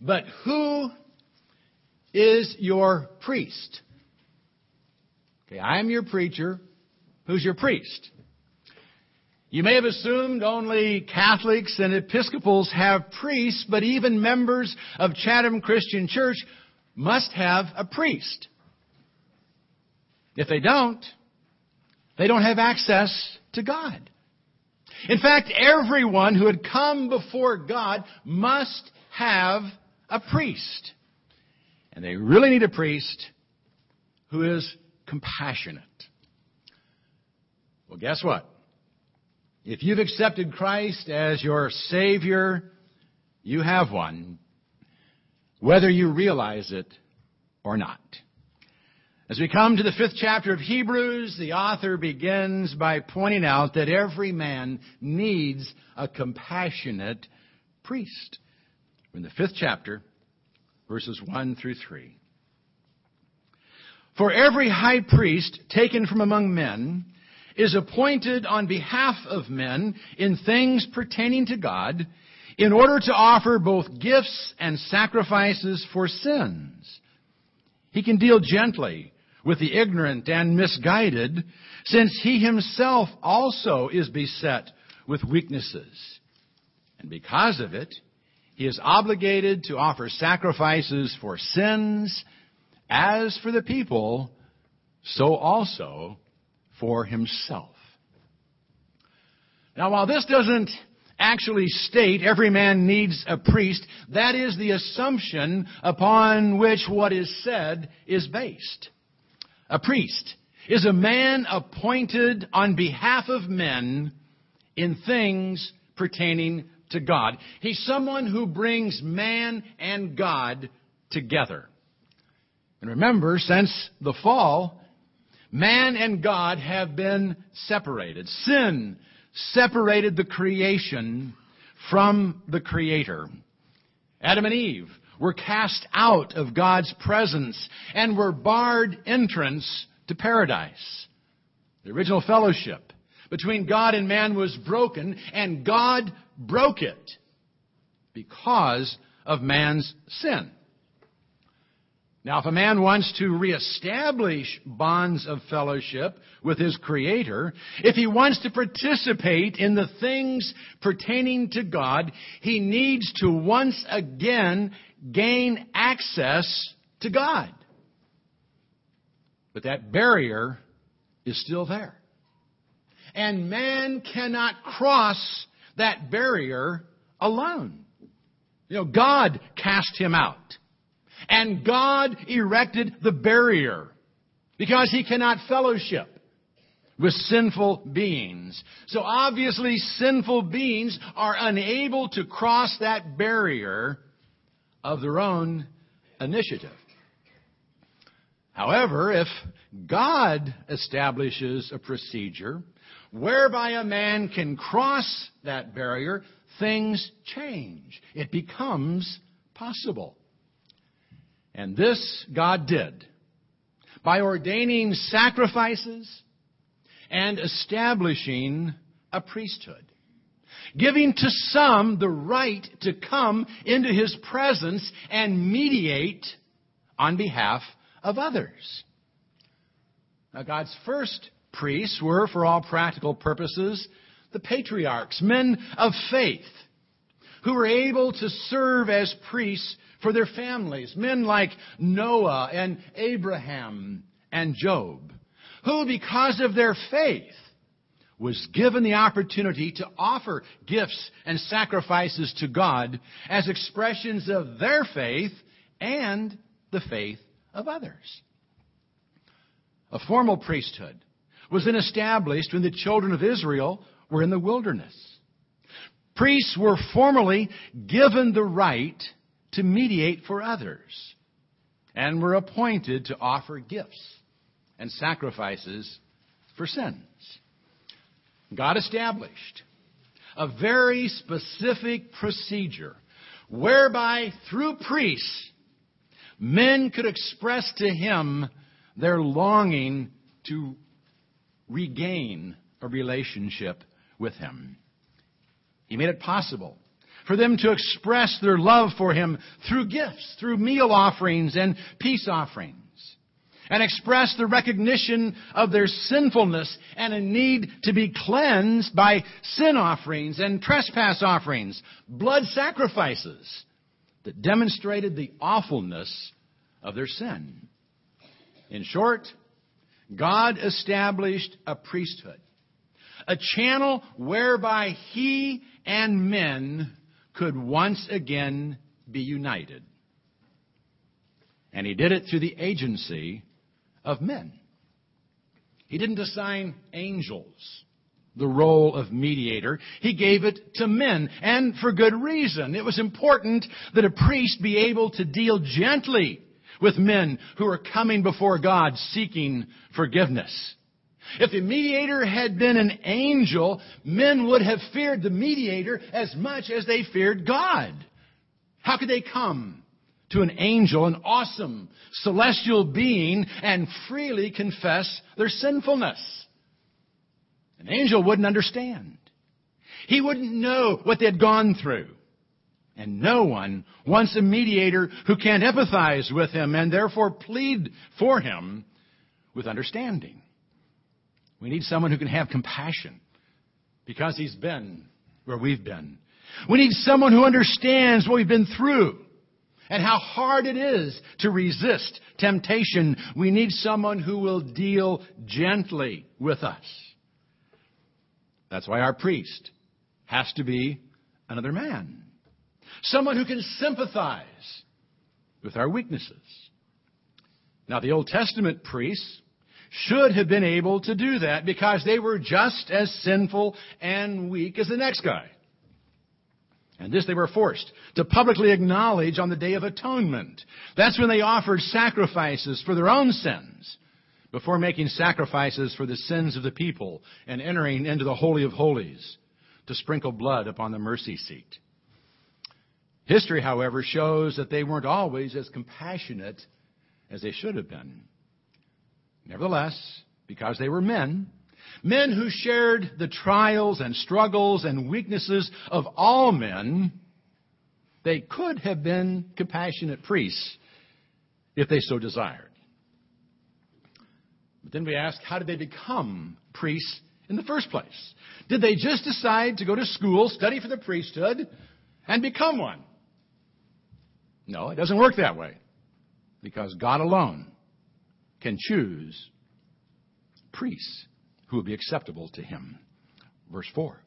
But who is your priest? Okay, I'm your preacher. Who's your priest? You may have assumed only Catholics and Episcopals have priests, but even members of Chatham Christian Church must have a priest. If they don't, they don't have access to God. In fact, everyone who had come before God must have a priest. And they really need a priest who is compassionate. Well, guess what? If you've accepted Christ as your Savior, you have one, whether you realize it or not. As we come to the fifth chapter of Hebrews, the author begins by pointing out that every man needs a compassionate priest. In the fifth chapter, verses 1 through 3. For every high priest taken from among men is appointed on behalf of men in things pertaining to God, in order to offer both gifts and sacrifices for sins. He can deal gently with the ignorant and misguided, since he himself also is beset with weaknesses. And because of it, he is obligated to offer sacrifices for sins, as for the people, so also for himself. Now, while this doesn't actually state every man needs a priest, that is the assumption upon which what is said is based. A priest is a man appointed on behalf of men in things pertaining to God. He's someone who brings man and God together. And remember, since the fall, man and God have been separated. Sin separated the creation from the Creator. Adam and Eve were cast out of God's presence and were barred entrance to paradise. The original fellowship between God and man was broken, and God broke it because of man's sin. Now, if a man wants to reestablish bonds of fellowship with his Creator, if he wants to participate in the things pertaining to God, he needs to once again gain access to God. But that barrier is still there. And man cannot cross that barrier alone. You know, God cast him out. And God erected the barrier because he cannot fellowship with sinful beings. So obviously sinful beings are unable to cross that barrier of their own initiative. However, if God establishes a procedure whereby a man can cross that barrier, things change. It becomes possible. And this God did by ordaining sacrifices and establishing a priesthood. Giving to some the right to come into His presence and mediate on behalf of others. Now God's first priests were, for all practical purposes, the patriarchs, men of faith, who were able to serve as priests for their families. Men like Noah and Abraham and Job, who, because of their faith, was given the opportunity to offer gifts and sacrifices to God as expressions of their faith and the faith of others. A formal priesthood was then established when the children of Israel were in the wilderness. Priests were formally given the right to mediate for others and were appointed to offer gifts and sacrifices for sins. God established a very specific procedure whereby through priests men could express to him their longing to regain a relationship with him. He made it possible for them to express their love for Him through gifts, through meal offerings and peace offerings, and express the recognition of their sinfulness and a need to be cleansed by sin offerings and trespass offerings, blood sacrifices that demonstrated the awfulness of their sin. In short, God established a priesthood, a channel whereby He and men could once again be united. And He did it through the agency of men. He didn't assign angels the role of mediator. He gave it to men, and for good reason. It was important that a priest be able to deal gently with men who are coming before God seeking forgiveness. If the mediator had been an angel, men would have feared the mediator as much as they feared God. How could they come to an angel, an awesome celestial being, and freely confess their sinfulness? An angel wouldn't understand. He wouldn't know what they'd gone through. And no one wants a mediator who can't empathize with him and therefore plead for him with understanding. We need someone who can have compassion because he's been where we've been. We need someone who understands what we've been through and how hard it is to resist temptation. We need someone who will deal gently with us. That's why our priest has to be another man. Someone who can sympathize with our weaknesses. Now, the Old Testament priests should have been able to do that because they were just as sinful and weak as the next guy. And this they were forced to publicly acknowledge on the Day of Atonement. That's when they offered sacrifices for their own sins before making sacrifices for the sins of the people and entering into the Holy of Holies to sprinkle blood upon the mercy seat. History, however, shows that they weren't always as compassionate as they should have been. Nevertheless, because they were men, men who shared the trials and struggles and weaknesses of all men, they could have been compassionate priests if they so desired. But then we ask, how did they become priests in the first place? Did they just decide to go to school, study for the priesthood, and become one? No, it doesn't work that way. Because God alone can choose priests who will be acceptable to him. Verse 4.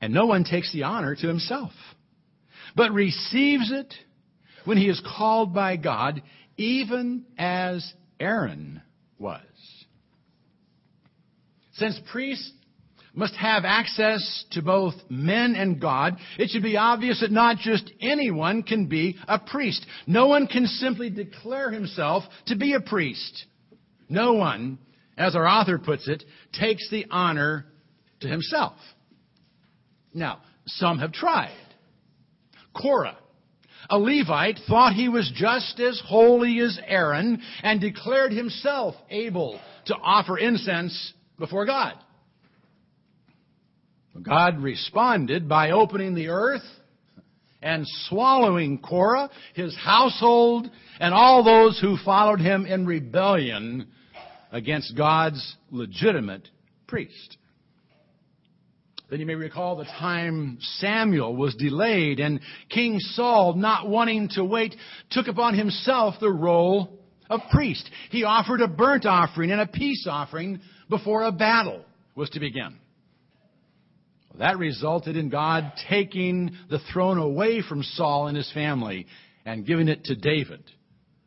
And no one takes the honor to himself, but receives it when he is called by God, even as Aaron was. Since priests must have access to both men and God, it should be obvious that not just anyone can be a priest. No one can simply declare himself to be a priest. No one, as our author puts it, takes the honor to himself. Now, some have tried. Korah, a Levite, thought he was just as holy as Aaron and declared himself able to offer incense before God. God responded by opening the earth and swallowing Korah, his household, and all those who followed him in rebellion against God's legitimate priest. Then you may recall the time Samuel was delayed and King Saul, not wanting to wait, took upon himself the role of priest. He offered a burnt offering and a peace offering before a battle was to begin. That resulted in God taking the throne away from Saul and his family and giving it to David,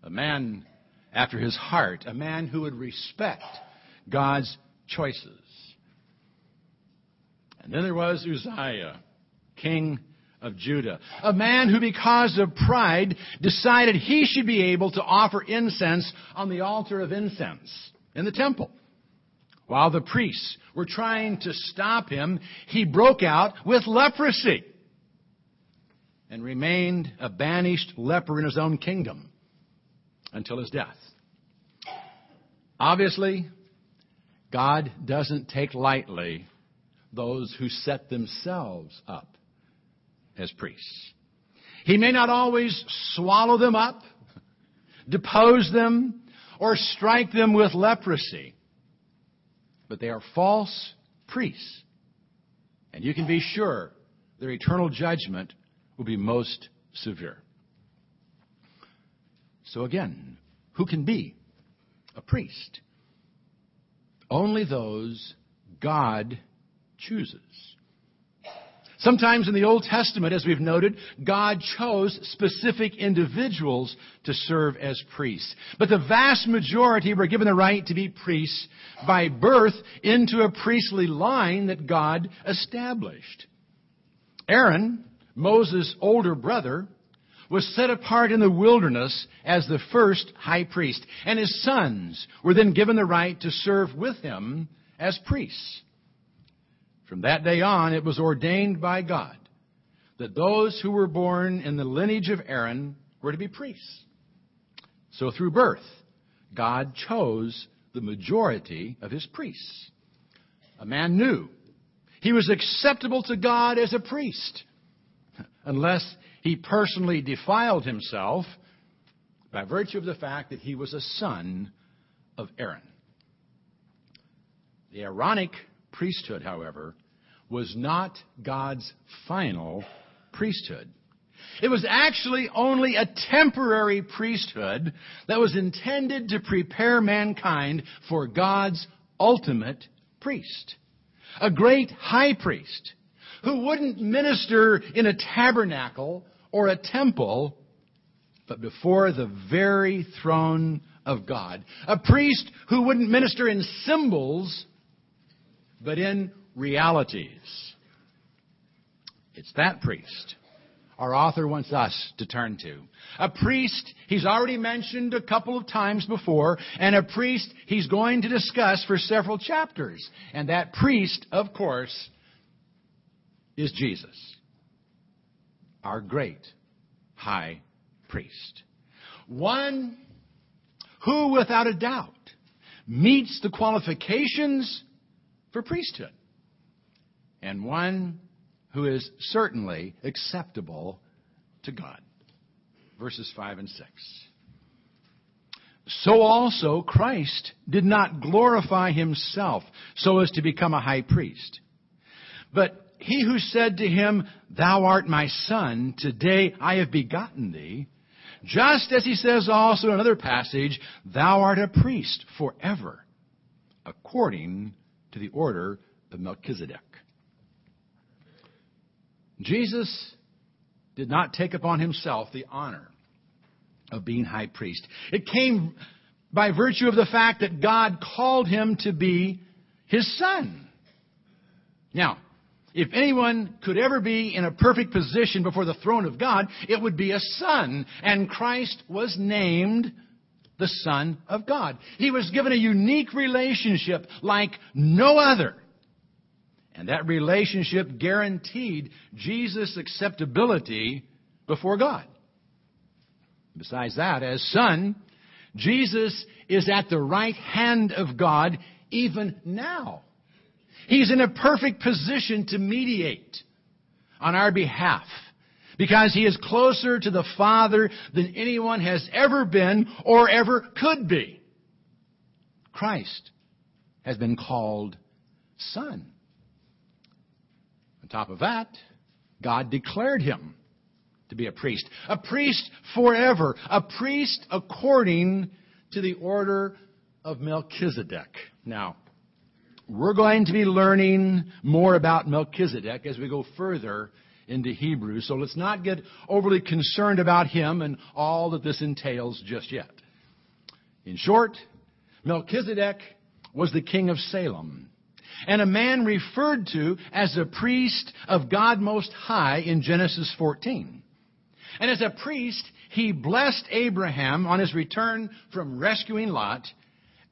a man after his heart, a man who would respect God's choices. And then there was Uzziah, king of Judah, a man who, because of pride, decided he should be able to offer incense on the altar of incense in the temple. While the priests were trying to stop him, he broke out with leprosy and remained a banished leper in his own kingdom until his death. Obviously, God doesn't take lightly those who set themselves up as priests. He may not always swallow them up, depose them, or strike them with leprosy, but they are false priests. And you can be sure their eternal judgment will be most severe. So again, who can be a priest? Only those God chooses. Sometimes in the Old Testament, as we've noted, God chose specific individuals to serve as priests. But the vast majority were given the right to be priests by birth into a priestly line that God established. Aaron, Moses' older brother, was set apart in the wilderness as the first high priest, and his sons were then given the right to serve with him as priests. From that day on, it was ordained by God that those who were born in the lineage of Aaron were to be priests. So through birth, God chose the majority of his priests. A man knew he was acceptable to God as a priest unless he personally defiled himself by virtue of the fact that he was a son of Aaron. The Aaronic priesthood, however, was not God's final priesthood. It was actually only a temporary priesthood that was intended to prepare mankind for God's ultimate priest. A great high priest who wouldn't minister in a tabernacle or a temple, but before the very throne of God. A priest who wouldn't minister in symbols, but in realities. It's that priest our author wants us to turn to. A priest he's already mentioned a couple of times before, and a priest he's going to discuss for several chapters. And that priest, of course, is Jesus, our great high priest. One who, without a doubt, meets the qualifications for priesthood and one who is certainly acceptable to God. Verses 5 and 6. So also Christ did not glorify himself so as to become a high priest. But he who said to him, Thou art my son, today I have begotten thee, just as he says also in another passage, Thou art a priest forever, according to the order of Melchizedek. Jesus did not take upon himself the honor of being high priest. It came by virtue of the fact that God called him to be his son. Now, if anyone could ever be in a perfect position before the throne of God, it would be a son. And Christ was named the Son of God. He was given a unique relationship like no other. And that relationship guaranteed Jesus' acceptability before God. Besides that, as Son, Jesus is at the right hand of God even now. He's in a perfect position to mediate on our behalf because he is closer to the Father than anyone has ever been or ever could be. Christ has been called Son top of that, God declared him to be a priest. A priest forever. A priest according to the order of Melchizedek. Now, we're going to be learning more about Melchizedek as we go further into Hebrew, so let's not get overly concerned about him and all that this entails just yet. In short, Melchizedek was the king of Salem and a man referred to as a priest of God Most High in Genesis 14. And as a priest, he blessed Abraham on his return from rescuing Lot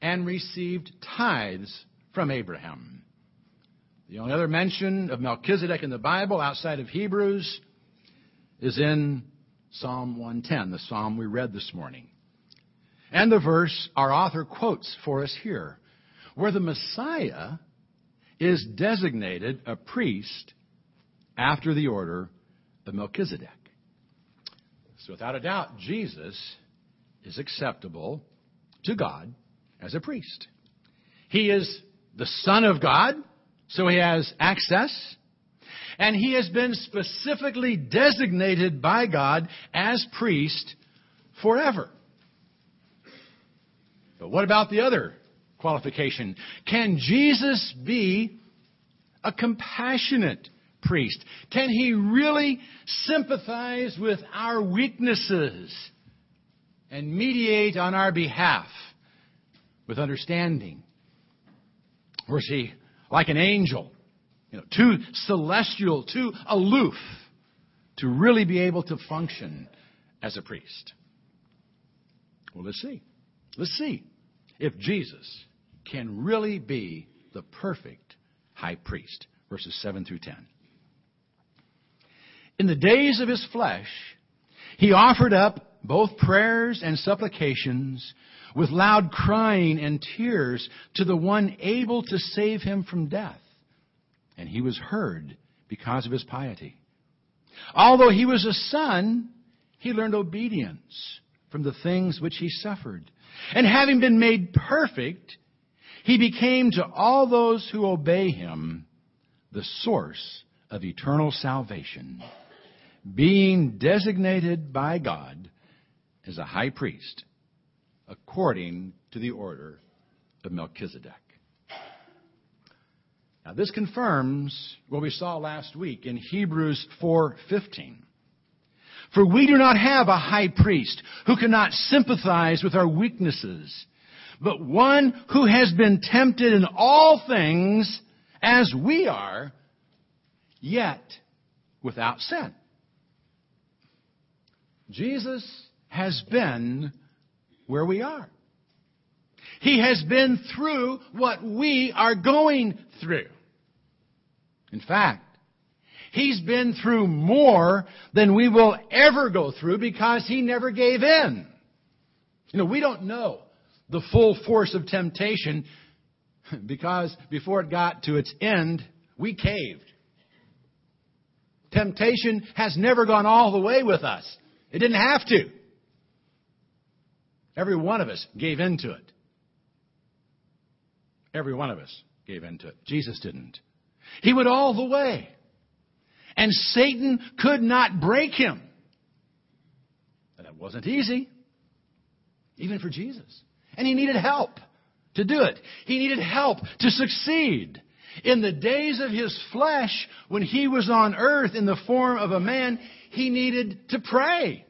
and received tithes from Abraham. The only other mention of Melchizedek in the Bible outside of Hebrews is in Psalm 110, the psalm we read this morning. And the verse our author quotes for us here, where the Messiah is designated a priest after the order of Melchizedek. So without a doubt, Jesus is acceptable to God as a priest. He is the Son of God, so he has access. And he has been specifically designated by God as priest forever. But what about the other qualification? Can Jesus be a compassionate priest? Can he really sympathize with our weaknesses and mediate on our behalf with understanding? Or is he like an angel, you know, too celestial, too aloof to really be able to function as a priest? Well, let's see. Let's see if Jesus can really be the perfect high priest. Verses 7 through 10. In the days of his flesh, he offered up both prayers and supplications with loud crying and tears to the one able to save him from death. And he was heard because of his piety. Although he was a son, he learned obedience from the things which he suffered. And having been made perfect, he became to all those who obey him the source of eternal salvation, being designated by God as a high priest according to the order of Melchizedek. Now this confirms what we saw last week in Hebrews 4:15. For we do not have a high priest who cannot sympathize with our weaknesses, but one who has been tempted in all things as we are, yet without sin. Jesus has been where we are. He has been through what we are going through. In fact, He's been through more than we will ever go through because He never gave in. You know, we don't know the full force of temptation because before it got to its end, we caved. Temptation has never gone all the way with us. It didn't have to. Every one of us gave into it. Every one of us gave into it. Jesus didn't. He went all the way. And Satan could not break him. And that wasn't easy, even for Jesus. And he needed help to do it. He needed help to succeed. In the days of his flesh, when he was on earth in the form of a man, he needed to pray.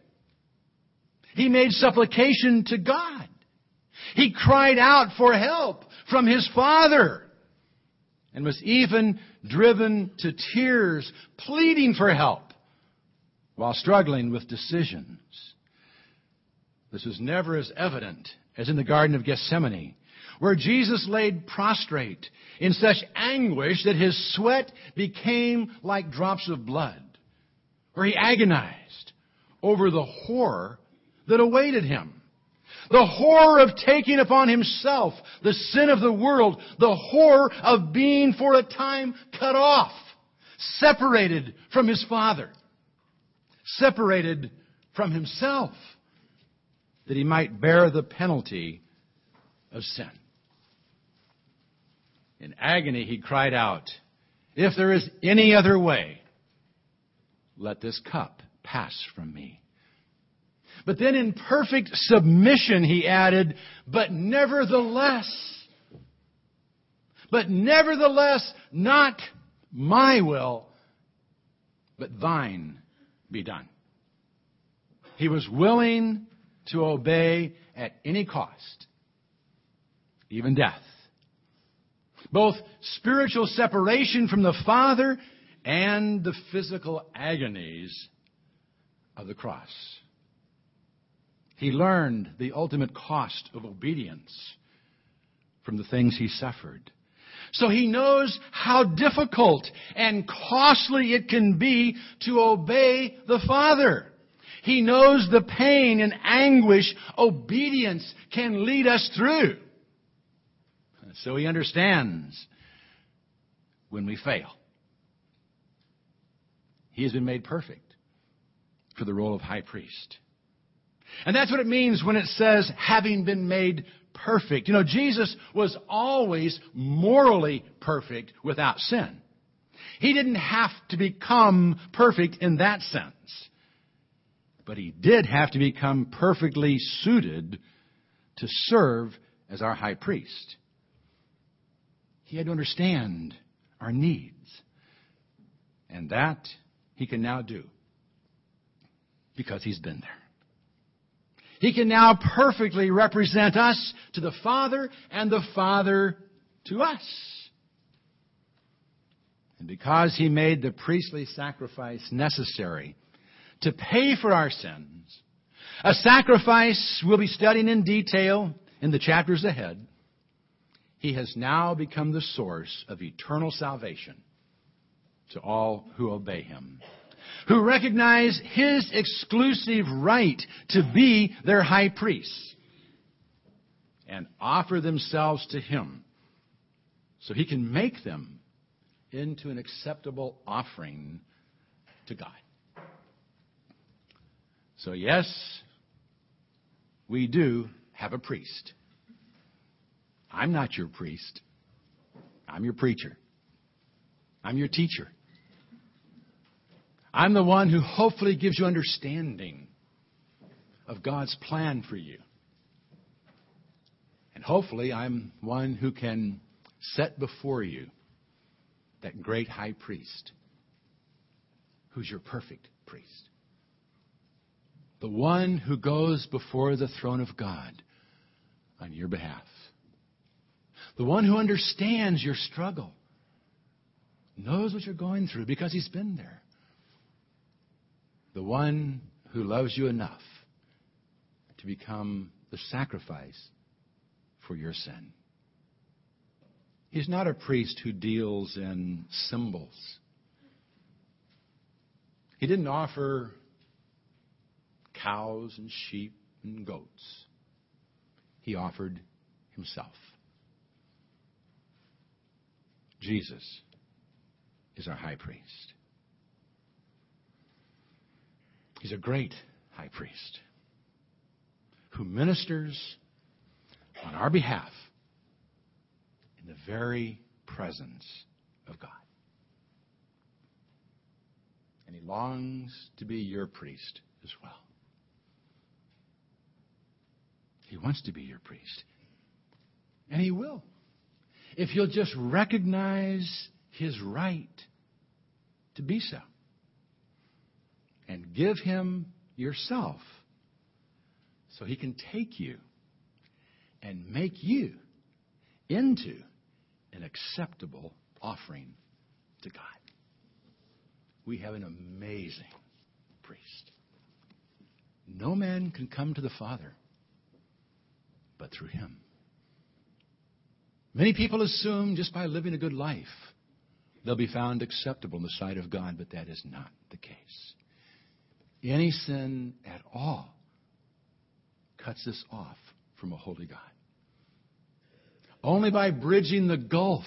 He made supplication to God. He cried out for help from his Father and was even driven to tears, pleading for help while struggling with decisions. This was never as evident as in the Garden of Gethsemane, where Jesus laid prostrate in such anguish that his sweat became like drops of blood, where he agonized over the horror that awaited him. The horror of taking upon himself the sin of the world. The horror of being for a time cut off. Separated from his Father. Separated from himself. That he might bear the penalty of sin. In agony he cried out, If there is any other way, let this cup pass from me. But then in perfect submission, he added, but nevertheless, but nevertheless, not my will, but thine be done. He was willing to obey at any cost, even death. Both spiritual separation from the Father and the physical agonies of the cross. He learned the ultimate cost of obedience from the things he suffered. So he knows how difficult and costly it can be to obey the Father. He knows the pain and anguish obedience can lead us through. So he understands when we fail. He has been made perfect for the role of high priest. And that's what it means when it says, having been made perfect. You know, Jesus was always morally perfect without sin. He didn't have to become perfect in that sense. But he did have to become perfectly suited to serve as our high priest. He had to understand our needs. And that he can now do because he's been there. He can now perfectly represent us to the Father and the Father to us. And because he made the priestly sacrifice necessary to pay for our sins, a sacrifice we'll be studying in detail in the chapters ahead, he has now become the source of eternal salvation to all who obey him who recognize his exclusive right to be their high priest and offer themselves to him so he can make them into an acceptable offering to God. So, yes, we do have a priest. I'm not your priest. I'm your preacher. I'm your teacher. I'm the one who hopefully gives you understanding of God's plan for you. And hopefully, I'm one who can set before you that great high priest who's your perfect priest. The one who goes before the throne of God on your behalf. The one who understands your struggle, knows what you're going through because he's been there the one who loves you enough to become the sacrifice for your sin. He's not a priest who deals in symbols. He didn't offer cows and sheep and goats. He offered himself. Jesus is our high priest. He's a great high priest who ministers on our behalf in the very presence of God. And he longs to be your priest as well. He wants to be your priest. And he will. If you'll just recognize his right to be so and give him yourself so he can take you and make you into an acceptable offering to God. We have an amazing priest. No man can come to the Father but through him. Many people assume just by living a good life they'll be found acceptable in the sight of God, but that is not the case. Any sin at all cuts us off from a holy God. Only by bridging the gulf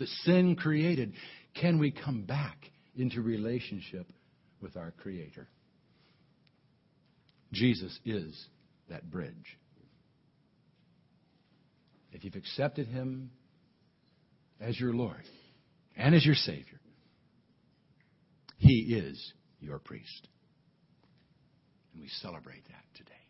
that sin created can we come back into relationship with our Creator. Jesus is that bridge. If you've accepted Him as your Lord and as your Savior, He is your priest. And we celebrate that today.